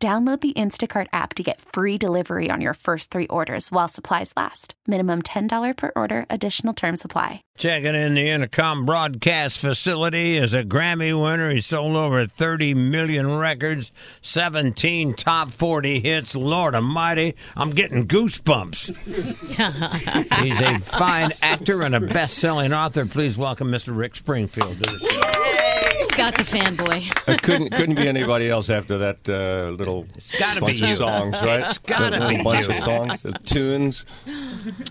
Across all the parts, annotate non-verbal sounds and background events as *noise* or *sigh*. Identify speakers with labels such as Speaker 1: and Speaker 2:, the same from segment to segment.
Speaker 1: Download the Instacart app to get free delivery on your first three orders while supplies last. Minimum $10 per order, additional term supply.
Speaker 2: Checking in the Intercom broadcast facility is a Grammy winner. He sold over 30 million records, 17 top 40 hits. Lord Almighty, I'm getting goosebumps. *laughs* He's a fine actor and a best selling author. Please welcome Mr. Rick Springfield to the show. *laughs*
Speaker 3: Scott's a fanboy.
Speaker 4: It couldn't couldn't be anybody else after that uh, little bunch
Speaker 2: be
Speaker 4: of
Speaker 2: you.
Speaker 4: songs, right?
Speaker 2: It's gotta
Speaker 4: That little
Speaker 2: be
Speaker 4: bunch
Speaker 2: you.
Speaker 4: of songs, uh, tunes.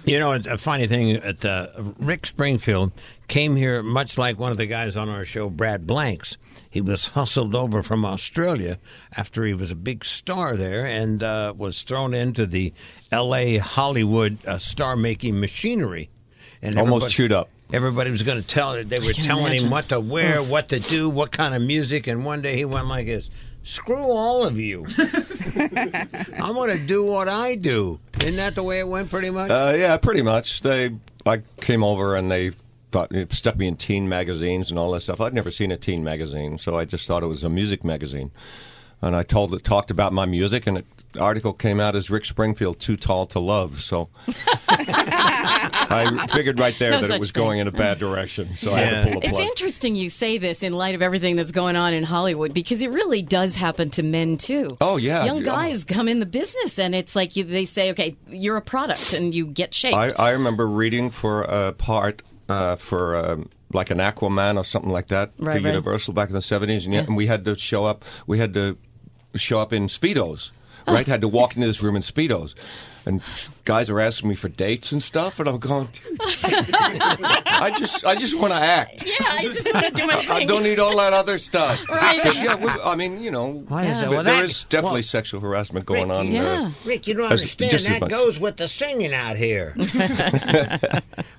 Speaker 2: You know, a funny thing, at uh, Rick Springfield came here much like one of the guys on our show, Brad Blanks. He was hustled over from Australia after he was a big star there and uh, was thrown into the L.A. Hollywood uh, star-making machinery. And
Speaker 4: Almost chewed up.
Speaker 2: Everybody was going to tell it. They were
Speaker 3: can
Speaker 2: telling him what to wear, what to do, what kind of music. And one day he went like this: "Screw all of you! *laughs* I'm going to do what I do." Isn't that the way it went? Pretty much.
Speaker 4: Uh, yeah, pretty much. They I came over and they thought it stuck me in teen magazines and all that stuff. I'd never seen a teen magazine, so I just thought it was a music magazine. And I told it talked about my music, and an article came out as Rick Springfield, too tall to love. So *laughs* I figured right there
Speaker 3: No
Speaker 4: that it was
Speaker 3: thing.
Speaker 4: going in a bad direction. So I had to pull the
Speaker 3: It's interesting you say this in light of everything that's going on in Hollywood because it really does happen to men too.
Speaker 4: Oh, yeah.
Speaker 3: young
Speaker 4: Oh.
Speaker 3: guys come in the business and it's like you, they say, "Okay, you're a product," and you get shaped.
Speaker 4: I, I remember reading for a part uh, for um, like an Aquaman or something like that
Speaker 3: Right,
Speaker 4: for
Speaker 3: right.
Speaker 4: Universal back in the seventies, and, yet- and we had to show up. We had to show up in speedos, *laughs* right? had to walk into this room in speedos, and guys are asking me for dates and stuff, and I'm going, dude, *laughs* I just I just want to act.
Speaker 3: yeah, I just want to do my *laughs* thing.
Speaker 4: I don't need all that other stuff. *laughs*
Speaker 3: Right.
Speaker 4: But yeah, we, I mean, you know,
Speaker 2: Why is that? Well,
Speaker 4: there
Speaker 2: that-
Speaker 4: is definitely
Speaker 2: well-
Speaker 4: sexual harassment going on.
Speaker 3: yeah.
Speaker 4: Uh,
Speaker 2: Rick, you don't
Speaker 4: As-
Speaker 2: understand.
Speaker 4: just
Speaker 2: That goes with the singing out here.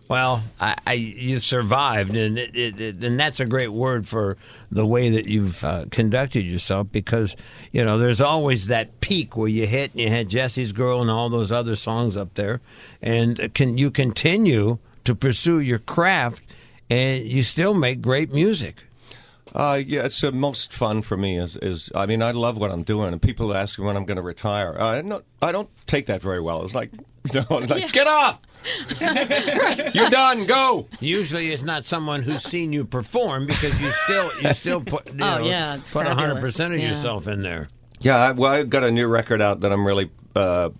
Speaker 2: well, I, I, you survived, and it, it, it, and that's a great word for the way that you've uh, conducted yourself. Because you know, there's always that peak where you hit, and you had Jessie's Girl and all those other songs up there, and can you continue to pursue your craft, and you still make great music.
Speaker 4: Uh, yeah, it's the most fun for me. Is is I mean, I love what I'm doing, and people ask me when I'm going to retire. Uh, no, I don't take that very well. It's like, *laughs* you know, like get off. *laughs* You're done. Go.
Speaker 2: Usually, it's not someone who's seen you perform because you still you still put you *laughs*
Speaker 3: Oh,
Speaker 2: know,
Speaker 3: yeah, it's
Speaker 2: put
Speaker 3: 100
Speaker 2: percent of
Speaker 3: yeah.
Speaker 2: yourself in there.
Speaker 4: Yeah, I, well, I've got a new record out that I'm really uh,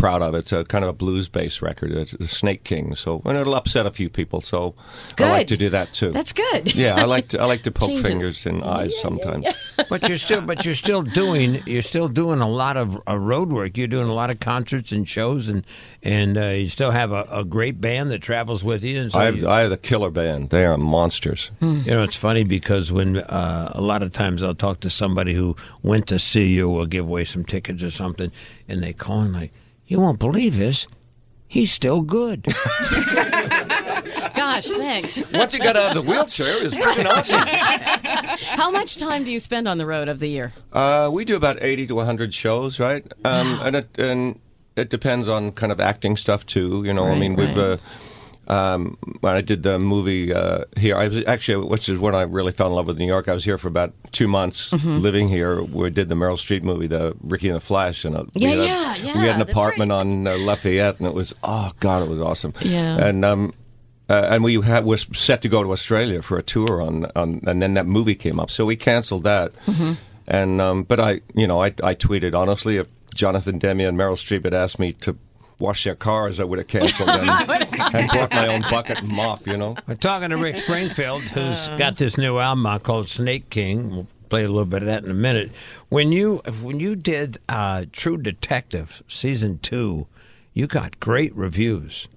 Speaker 4: proud of. It's a kind of a blues-based record. It's the Snake King. So, and it'll upset a few people. So, I like to do that too.
Speaker 3: That's good. *laughs*
Speaker 4: yeah, I like to I like to poke
Speaker 3: Changes.
Speaker 4: fingers in eyes sometimes. *laughs*
Speaker 2: But you're still, but you're still doing, you're still doing a lot of uh, road work. You're doing a lot of concerts and shows, and and uh, you still have a, a great band that travels with you. And so
Speaker 4: I have
Speaker 2: you,
Speaker 4: I have the killer band. They are monsters.
Speaker 3: Hmm.
Speaker 2: you know, it's funny because when uh, a lot of times I'll talk to somebody who went to see you, or give away some tickets or something, and they call and like, you won't believe this, he's still good. *laughs*
Speaker 3: Gosh, thanks.
Speaker 4: Once you got out of the wheelchair, it was freaking awesome.
Speaker 3: How much time do you spend on the road of the year?
Speaker 4: Uh, we do about eighty to hundred shows, right? Um, and it and it depends on kind of acting stuff too. You know, I
Speaker 3: Right,
Speaker 4: mean, we've. Uh,
Speaker 3: right.
Speaker 4: Um, when I did the movie uh, here, I was actually, which is when I really fell in love with New York. I was here for about two months,
Speaker 3: Mm-hmm.
Speaker 4: living here. We did the Meryl Streep movie, the Ricki and the Flash, and uh,
Speaker 3: Yeah,
Speaker 4: we had,
Speaker 3: yeah, yeah,
Speaker 4: we had an apartment
Speaker 3: right.
Speaker 4: on uh, Lafayette, and it was oh god, it was awesome.
Speaker 3: Yeah.
Speaker 4: and um, uh, and we had, was set to go to Australia for a tour on, on, and then that movie came up, so we canceled that.
Speaker 3: Mm-hmm.
Speaker 4: And um, but I, you know, I, I tweeted honestly, if Jonathan Demme and Meryl Streep had asked me to wash their cars, I would have canceled and, *laughs* *laughs* and brought my own bucket and mop. You know,
Speaker 2: We're talking to Rick Springfield, who's got this new album out called Snake King. We'll play a little bit of that in a minute. When you when you did uh, True Detective season two, you got great reviews.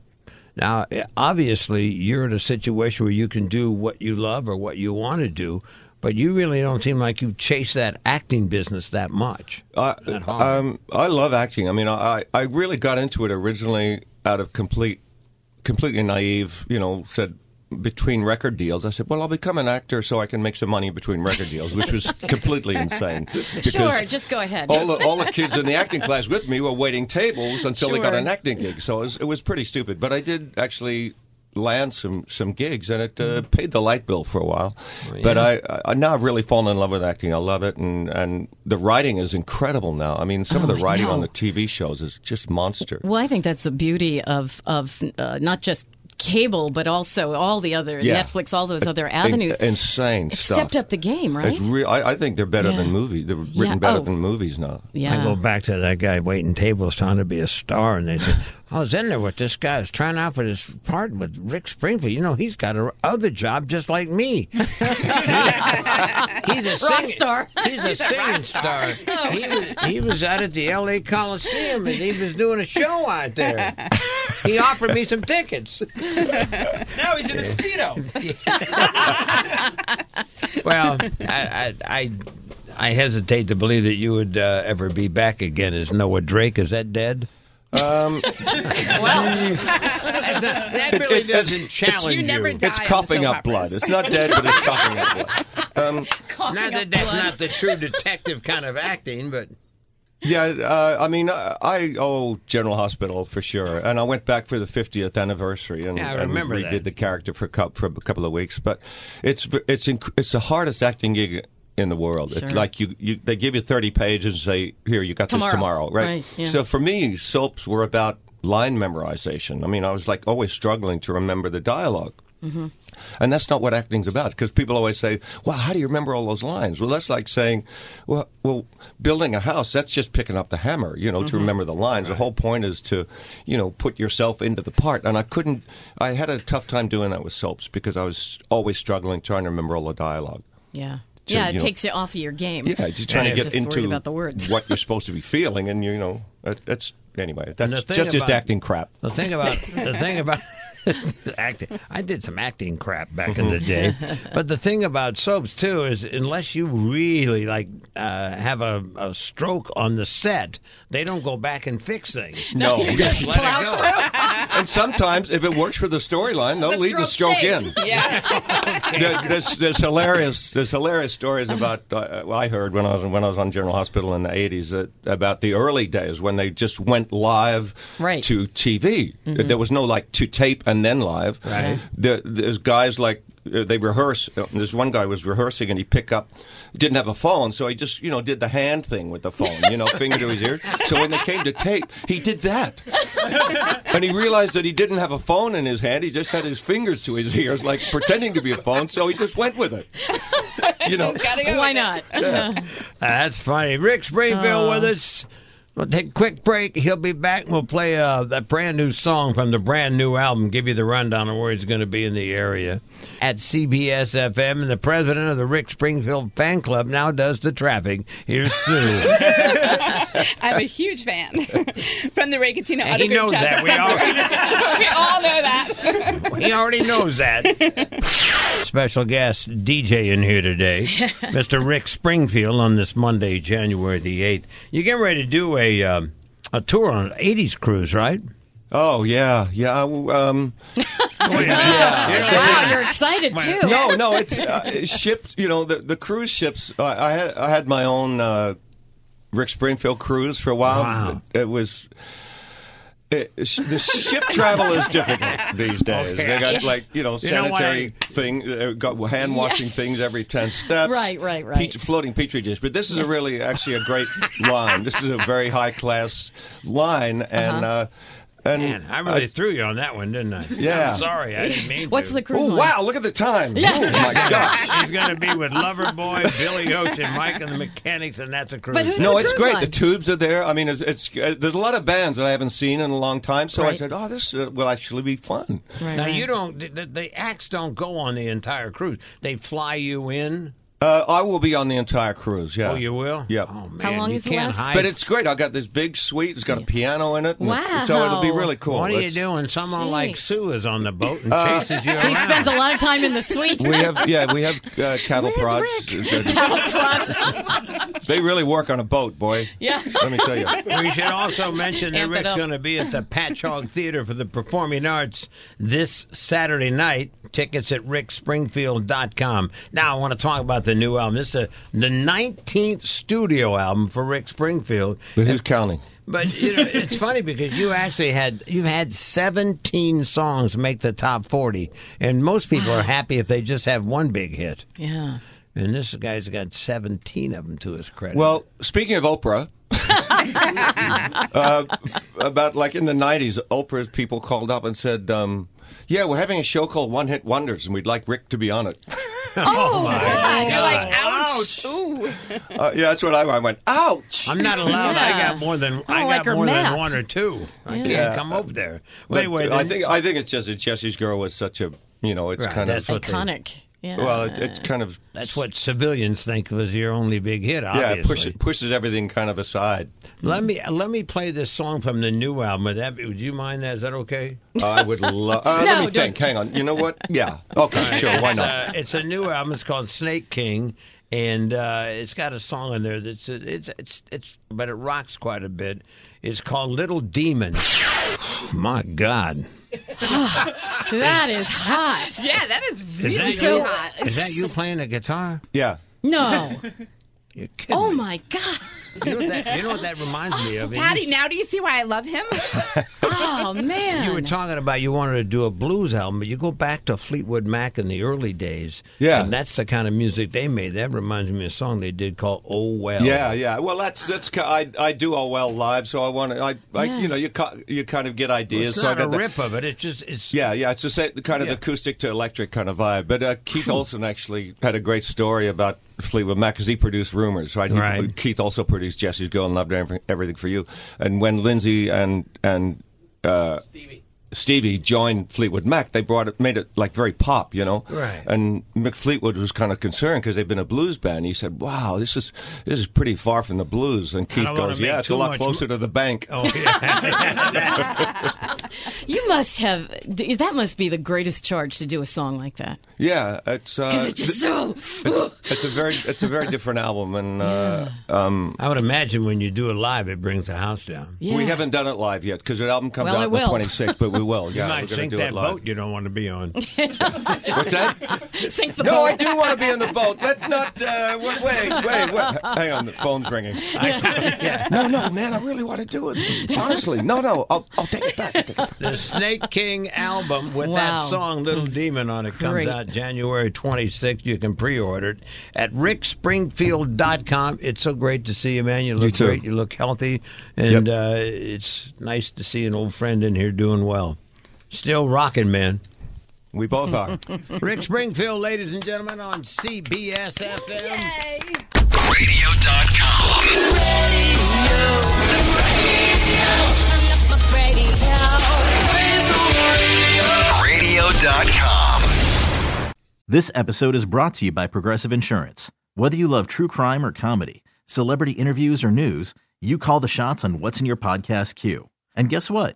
Speaker 2: Now, eh, obviously, you're in a situation where you can do what you love or what you want to do, but you really don't seem like you chase that acting business that much.
Speaker 4: I,
Speaker 2: That
Speaker 4: um, I love acting. I mean, I, I really got into it originally out of complete, completely naive. You know, said between record deals. I said, well, I'll become an actor so I can make some money between record deals, which was *laughs* completely insane.
Speaker 3: Sure, just go ahead.
Speaker 4: all the all the kids in the acting class with me were waiting tables until they got an acting gig. So it was, it was pretty stupid. But I did actually land some some gigs, and it uh, paid the light bill for a while. But I, I now I've really fallen in love with acting. I love it, and and the writing is incredible now. I mean, some of
Speaker 3: Oh,
Speaker 4: the writing on the TV shows is just monster.
Speaker 3: Well, I think that's the beauty of of uh, not just cable, but also all the other
Speaker 4: Yeah.
Speaker 3: Netflix, all those other avenues.
Speaker 4: In- insane
Speaker 3: It
Speaker 4: stuff.
Speaker 3: stepped up the game, right?
Speaker 4: It's re- I, I think they're better
Speaker 3: Yeah.
Speaker 4: than movies. They're written
Speaker 3: Yeah.
Speaker 4: better
Speaker 3: Oh.
Speaker 4: than movies now.
Speaker 3: yeah.
Speaker 2: I go back to that guy waiting tables trying to be a star, and they said, I was in there with this guy who's trying out for this part with Rick Springfield. You know, he's got a other job just like me. *laughs* he's a
Speaker 3: Rock
Speaker 2: singing-
Speaker 3: star.
Speaker 2: He's a singing star. Oh. He, was, he was out at the L.A. Coliseum, and he was doing a show out there. *laughs* *laughs* He offered me some tickets. *laughs*
Speaker 5: Now he's in a speedo. *laughs*
Speaker 2: Well, I, I, I, I hesitate to believe that you would uh, ever be back again as Noah Drake. Is that dead?
Speaker 3: well,
Speaker 2: That really
Speaker 4: it- it's-
Speaker 2: doesn't challenge
Speaker 5: You never
Speaker 4: It's
Speaker 5: on
Speaker 4: coughing up blood. It's not dead, but it's coughing up blood.
Speaker 5: Coughing
Speaker 2: Not
Speaker 5: up
Speaker 2: that that's
Speaker 5: blood.
Speaker 2: not the true detective kind of acting, but
Speaker 4: Yeah, uh, I mean, I, I owe General Hospital for sure, and I went back for the 50th anniversary and,
Speaker 2: Yeah, I
Speaker 4: and
Speaker 2: remember
Speaker 4: redid
Speaker 2: that.
Speaker 4: the character for a, couple, for a couple of weeks. But it's it's it's the hardest acting gig in the world. It's like you, you they give you 30 pages and say, "Here, you got
Speaker 3: Tomorrow.
Speaker 4: this tomorrow," right?
Speaker 3: Right, yeah.
Speaker 4: So for me, soaps were about line memorization. I mean, I was like always struggling to remember the dialog
Speaker 3: Mm-hmm.
Speaker 4: And that's not what acting's about. Because people always say, "Well, how do you remember all those lines?" Well, that's like saying, "Well, well, building a house that's just picking up the hammer, you know,
Speaker 3: Mm-hmm.
Speaker 4: to remember the lines." The whole point is to, you know, put yourself into the part. And I couldn't. I had a tough time doing that with soaps because I was always struggling trying to remember all the dialogue.
Speaker 3: yeah.
Speaker 4: To,
Speaker 3: yeah,
Speaker 4: you
Speaker 3: it
Speaker 4: know-
Speaker 3: takes you off of your game.
Speaker 4: Yeah, just trying to get
Speaker 3: just
Speaker 4: into
Speaker 3: about the words.
Speaker 4: what you're supposed to be feeling, and you know, that, that's anyway. That's
Speaker 2: thing
Speaker 4: just just acting crap.
Speaker 2: the thing about the thing about *laughs* *laughs* acting, I did some acting crap back in the day, *laughs* but the thing about soaps too is unless you really like uh, have a, a stroke on the set, they don't go back and fix things.
Speaker 4: No,
Speaker 2: Just *laughs* let it go.
Speaker 4: And sometimes if it works for the storyline, they'll leave the
Speaker 3: stroke
Speaker 4: stroke
Speaker 3: stays.
Speaker 4: in.
Speaker 5: Yeah. *laughs*
Speaker 4: There- there's, there's hilarious there's hilarious stories about uh, I heard when I was when I was on General Hospital in the 80s that, about the early days when they just went live
Speaker 3: Right.
Speaker 4: to TV. There was no like to tape and then live.
Speaker 2: Right.
Speaker 4: There, there's guys like they rehearse. uh, There's one guy was rehearsing and he picked up, didn't have a phone, so he just you know did the hand thing with the phone, you know, finger to his ear. So when they came to tape, he did that, and he realized that he didn't have a phone in his hand. He just had his fingers to his ears, like pretending to be a phone. So he just went with it. You know,
Speaker 5: go
Speaker 3: Why
Speaker 5: with it.
Speaker 3: not? *laughs*
Speaker 2: That's funny. Rick Springfield with us. We'll take a quick break. He'll be back. and We'll play uh, that brand new song from the brand new album. Give you the rundown of where he's going to be in the area at CBS FM. And the president of the Rick Springfield fan club now does the traffic. Here's Sue. *laughs* *laughs*
Speaker 5: I'm a huge fan *laughs* from the Ray Catino
Speaker 2: And he knows that. We all
Speaker 5: we all know that.
Speaker 2: he already knows that. Special guest DJ in here today, *laughs* Mr. Rick Springfield, on this Monday, January the eighth. You're getting ready to do a um, a tour on an '80s cruise, right?
Speaker 4: Oh yeah, yeah. Um, *laughs*
Speaker 3: wow, you're excited too.
Speaker 4: no, no, it's uh, shipped. You know, the the cruise ships. I, I had I had my own uh, Rick Springfield cruise for a while.
Speaker 2: Wow.
Speaker 4: It, it was. It, sh- the ship travel is difficult these *laughs* days. They got like you know
Speaker 2: You know
Speaker 4: sanitary thing, uh, got hand washing things every ten *laughs* steps.
Speaker 3: Right, right, right.
Speaker 4: Petri- floating petri dish. But this is a really actually a great *laughs* line. This is a very high class line, and uh, and
Speaker 2: Man, I really threw you on that one, didn't I?
Speaker 4: Yeah.
Speaker 2: I'm sorry, I didn't mean
Speaker 3: What's
Speaker 2: to.
Speaker 3: the cruise
Speaker 4: Oh
Speaker 3: line?
Speaker 4: wow! Look at the time. *laughs* Oh my gosh!
Speaker 2: He's going to be with Loverboy, Billy Ocean, Mike and the Mechanics, and that's a cruise.
Speaker 3: But who's
Speaker 4: No,
Speaker 3: the
Speaker 4: it's
Speaker 3: cruise
Speaker 4: great.
Speaker 3: line?
Speaker 4: The tubes are there. I mean, it's, it's uh, there's a lot of bands that I haven't seen in a long time. So I
Speaker 3: Right.
Speaker 4: said, "Oh, this uh, will actually be fun."
Speaker 3: Right,
Speaker 2: now
Speaker 3: right.
Speaker 2: you don't. The, the acts don't go on the entire cruise. They fly you in.
Speaker 4: Uh, I will be on the entire cruise. Yeah.
Speaker 2: Oh, you will?
Speaker 4: Yep.
Speaker 2: Oh, man.
Speaker 3: How long
Speaker 2: you
Speaker 3: is the
Speaker 2: can't
Speaker 3: last-
Speaker 2: hide.
Speaker 4: But it's great. I got this big suite. It's got a piano in it. and it's- So it'll be
Speaker 3: Wow.
Speaker 4: really cool.
Speaker 2: What are you
Speaker 4: It's-
Speaker 2: doing? Someone like
Speaker 3: Jeez.
Speaker 2: Sue is on the boat and
Speaker 4: Uh,
Speaker 2: chases you
Speaker 3: He spends a lot of time in the suite.
Speaker 4: We have, yeah, we have uh, cattle prods. *laughs* *laughs* they really work on a boat, boy.
Speaker 3: yeah.
Speaker 4: Let me tell you.
Speaker 2: We should also mention that
Speaker 3: Amp it
Speaker 2: Rick's
Speaker 3: up.
Speaker 2: going to be at the Patchogue Theater for the Performing Arts this Saturday night. Tickets at rickspringfield.com. Now, I want to talk about the new album. This is a, the 19th studio album for Rick Springfield.
Speaker 4: But who's counting?
Speaker 2: But you know, it's funny because you actually had you've had 17 songs make the top 40, and most people are happy if they just have one big hit.
Speaker 3: Yeah.
Speaker 2: And this guy's got 17 of them to his credit.
Speaker 4: Well, speaking of Oprah, *laughs* uh, about like in the 90s, Oprah's people called up and said, um, Yeah, we're having a show called One Hit Wonders, and we'd like Rick to be on it. *laughs*
Speaker 3: Oh, my gosh.
Speaker 5: You're like, ouch. Ooh.
Speaker 4: Uh, yeah, that's what I, I went, Ouch!
Speaker 2: I'm not allowed. I got more than
Speaker 3: I
Speaker 2: I, got
Speaker 3: like her
Speaker 2: more
Speaker 3: math.
Speaker 2: than one or two. I can't
Speaker 4: Yeah.
Speaker 2: come over there.
Speaker 4: But
Speaker 2: Wait, wait.
Speaker 4: I think I think it's just that Jessie's Girl was such a, you know, it's
Speaker 2: Right,
Speaker 4: kind
Speaker 2: that's
Speaker 4: of.
Speaker 2: what they-
Speaker 3: Iconic. Yeah.
Speaker 4: Well, it, it's kind of.
Speaker 2: that's what civilians think was your only big hit.
Speaker 4: Yeah,
Speaker 2: Obviously.
Speaker 4: it pushes, pushes everything kind of aside.
Speaker 2: Let me let me play this song from the new album. Would, that, be- would you mind that? Is that okay?
Speaker 4: I would love. Uh,
Speaker 3: No, *laughs*
Speaker 4: let me
Speaker 3: don't-
Speaker 4: think. Hang on. You know what? *laughs* Yeah. Okay, sure. Why not?
Speaker 2: uh, it's a new album. It's called Snake King, and uh, it's got a song in there that's it's it's it's but it rocks quite a bit. It's called Little Demon. *sighs* My God, Ah,
Speaker 3: that is hot.
Speaker 5: Yeah, that is
Speaker 2: is
Speaker 5: really
Speaker 2: that,
Speaker 3: So-
Speaker 5: hot.
Speaker 2: is that you playing the guitar?
Speaker 4: Yeah. *laughs*
Speaker 3: No.
Speaker 2: You're kidding
Speaker 3: Oh,
Speaker 2: me.
Speaker 3: my God.
Speaker 2: You know, what that, you know what that reminds me of? *laughs*
Speaker 5: Patty,
Speaker 2: used-
Speaker 5: now do you see why I love him? *laughs*
Speaker 3: Oh, man.
Speaker 2: You were talking about you wanted to do a blues album, but you go back to Fleetwood Mac in the early days.
Speaker 4: Yeah.
Speaker 2: And that's the kind of music they made. That reminds me of a song they did called Oh Well.
Speaker 4: Yeah, yeah. Well, that's that's. I I do "Oh well live, so I want to. I, I
Speaker 3: Yeah.
Speaker 4: you know you you kind of get
Speaker 2: Well,
Speaker 4: ideas.
Speaker 2: it's
Speaker 4: so I
Speaker 2: not
Speaker 4: got
Speaker 2: a
Speaker 4: the-
Speaker 2: rip of it. It's just it's
Speaker 4: Yeah, yeah. It's the same, kind of
Speaker 2: Yeah.
Speaker 4: acoustic to electric kind of vibe. But uh, Keith Olsen actually had a great story about Fleetwood Mac because he produced Rumours, right? He-
Speaker 2: Right.
Speaker 4: Keith also produced Jessie's Girl and Loved Everything, Everything for You. And when Lindsay and and uh, Stevie joined Fleetwood Mac, they brought it, made it like very pop, you know.
Speaker 2: Right.
Speaker 4: And Mick Fleetwood was kind of concerned because they've been a blues band. He said, "Wow, this is this is pretty far from the blues." And Keith goes, "Yeah, it's a lot
Speaker 2: much
Speaker 4: closer to the bank."
Speaker 2: Oh yeah. *laughs*
Speaker 3: You must have. That must be the greatest charge to do a song like that.
Speaker 4: Yeah, it's uh,
Speaker 3: Because it's just so.
Speaker 4: it's a very it's a very different album, and uh, um,
Speaker 2: I would imagine when you do it live, it brings the house down.
Speaker 3: Yeah.
Speaker 4: we haven't done it live yet because the album comes
Speaker 3: Well,
Speaker 4: out
Speaker 3: it
Speaker 4: on the 26th, but we will. Yeah,
Speaker 2: you
Speaker 4: we're
Speaker 2: might
Speaker 4: going to
Speaker 2: sink
Speaker 4: do
Speaker 2: that
Speaker 4: it
Speaker 2: boat you don't want to be on. *laughs*
Speaker 4: What's that?
Speaker 3: Sink the
Speaker 4: No,
Speaker 3: boat.
Speaker 4: I do want to be on the boat. Let's not. Uh, wait, wait, wait, wait. Hang on, the phone's ringing. *laughs* No, no, man, I really want to do it. Honestly, no, no, I'll, I'll take it back. I'll take it back.
Speaker 2: The Snake King album with
Speaker 3: Wow.
Speaker 2: that song Little Demon on it comes
Speaker 3: great.
Speaker 2: out January 26th. You can pre-order it at rickspringfield.com. It's so great to see you, man. You look
Speaker 4: too.
Speaker 2: great. You look healthy. And uh, it's nice to see an old friend in here doing well. Still rocking, man.
Speaker 4: We both are. *laughs*
Speaker 2: Rick Springfield, ladies and gentlemen, on CBS FM.
Speaker 6: Radio.com. Radio.com.
Speaker 7: This episode is brought to you by Progressive Insurance. Whether you love true crime or comedy, celebrity interviews or news, you call the shots on what's in your podcast queue. And guess what?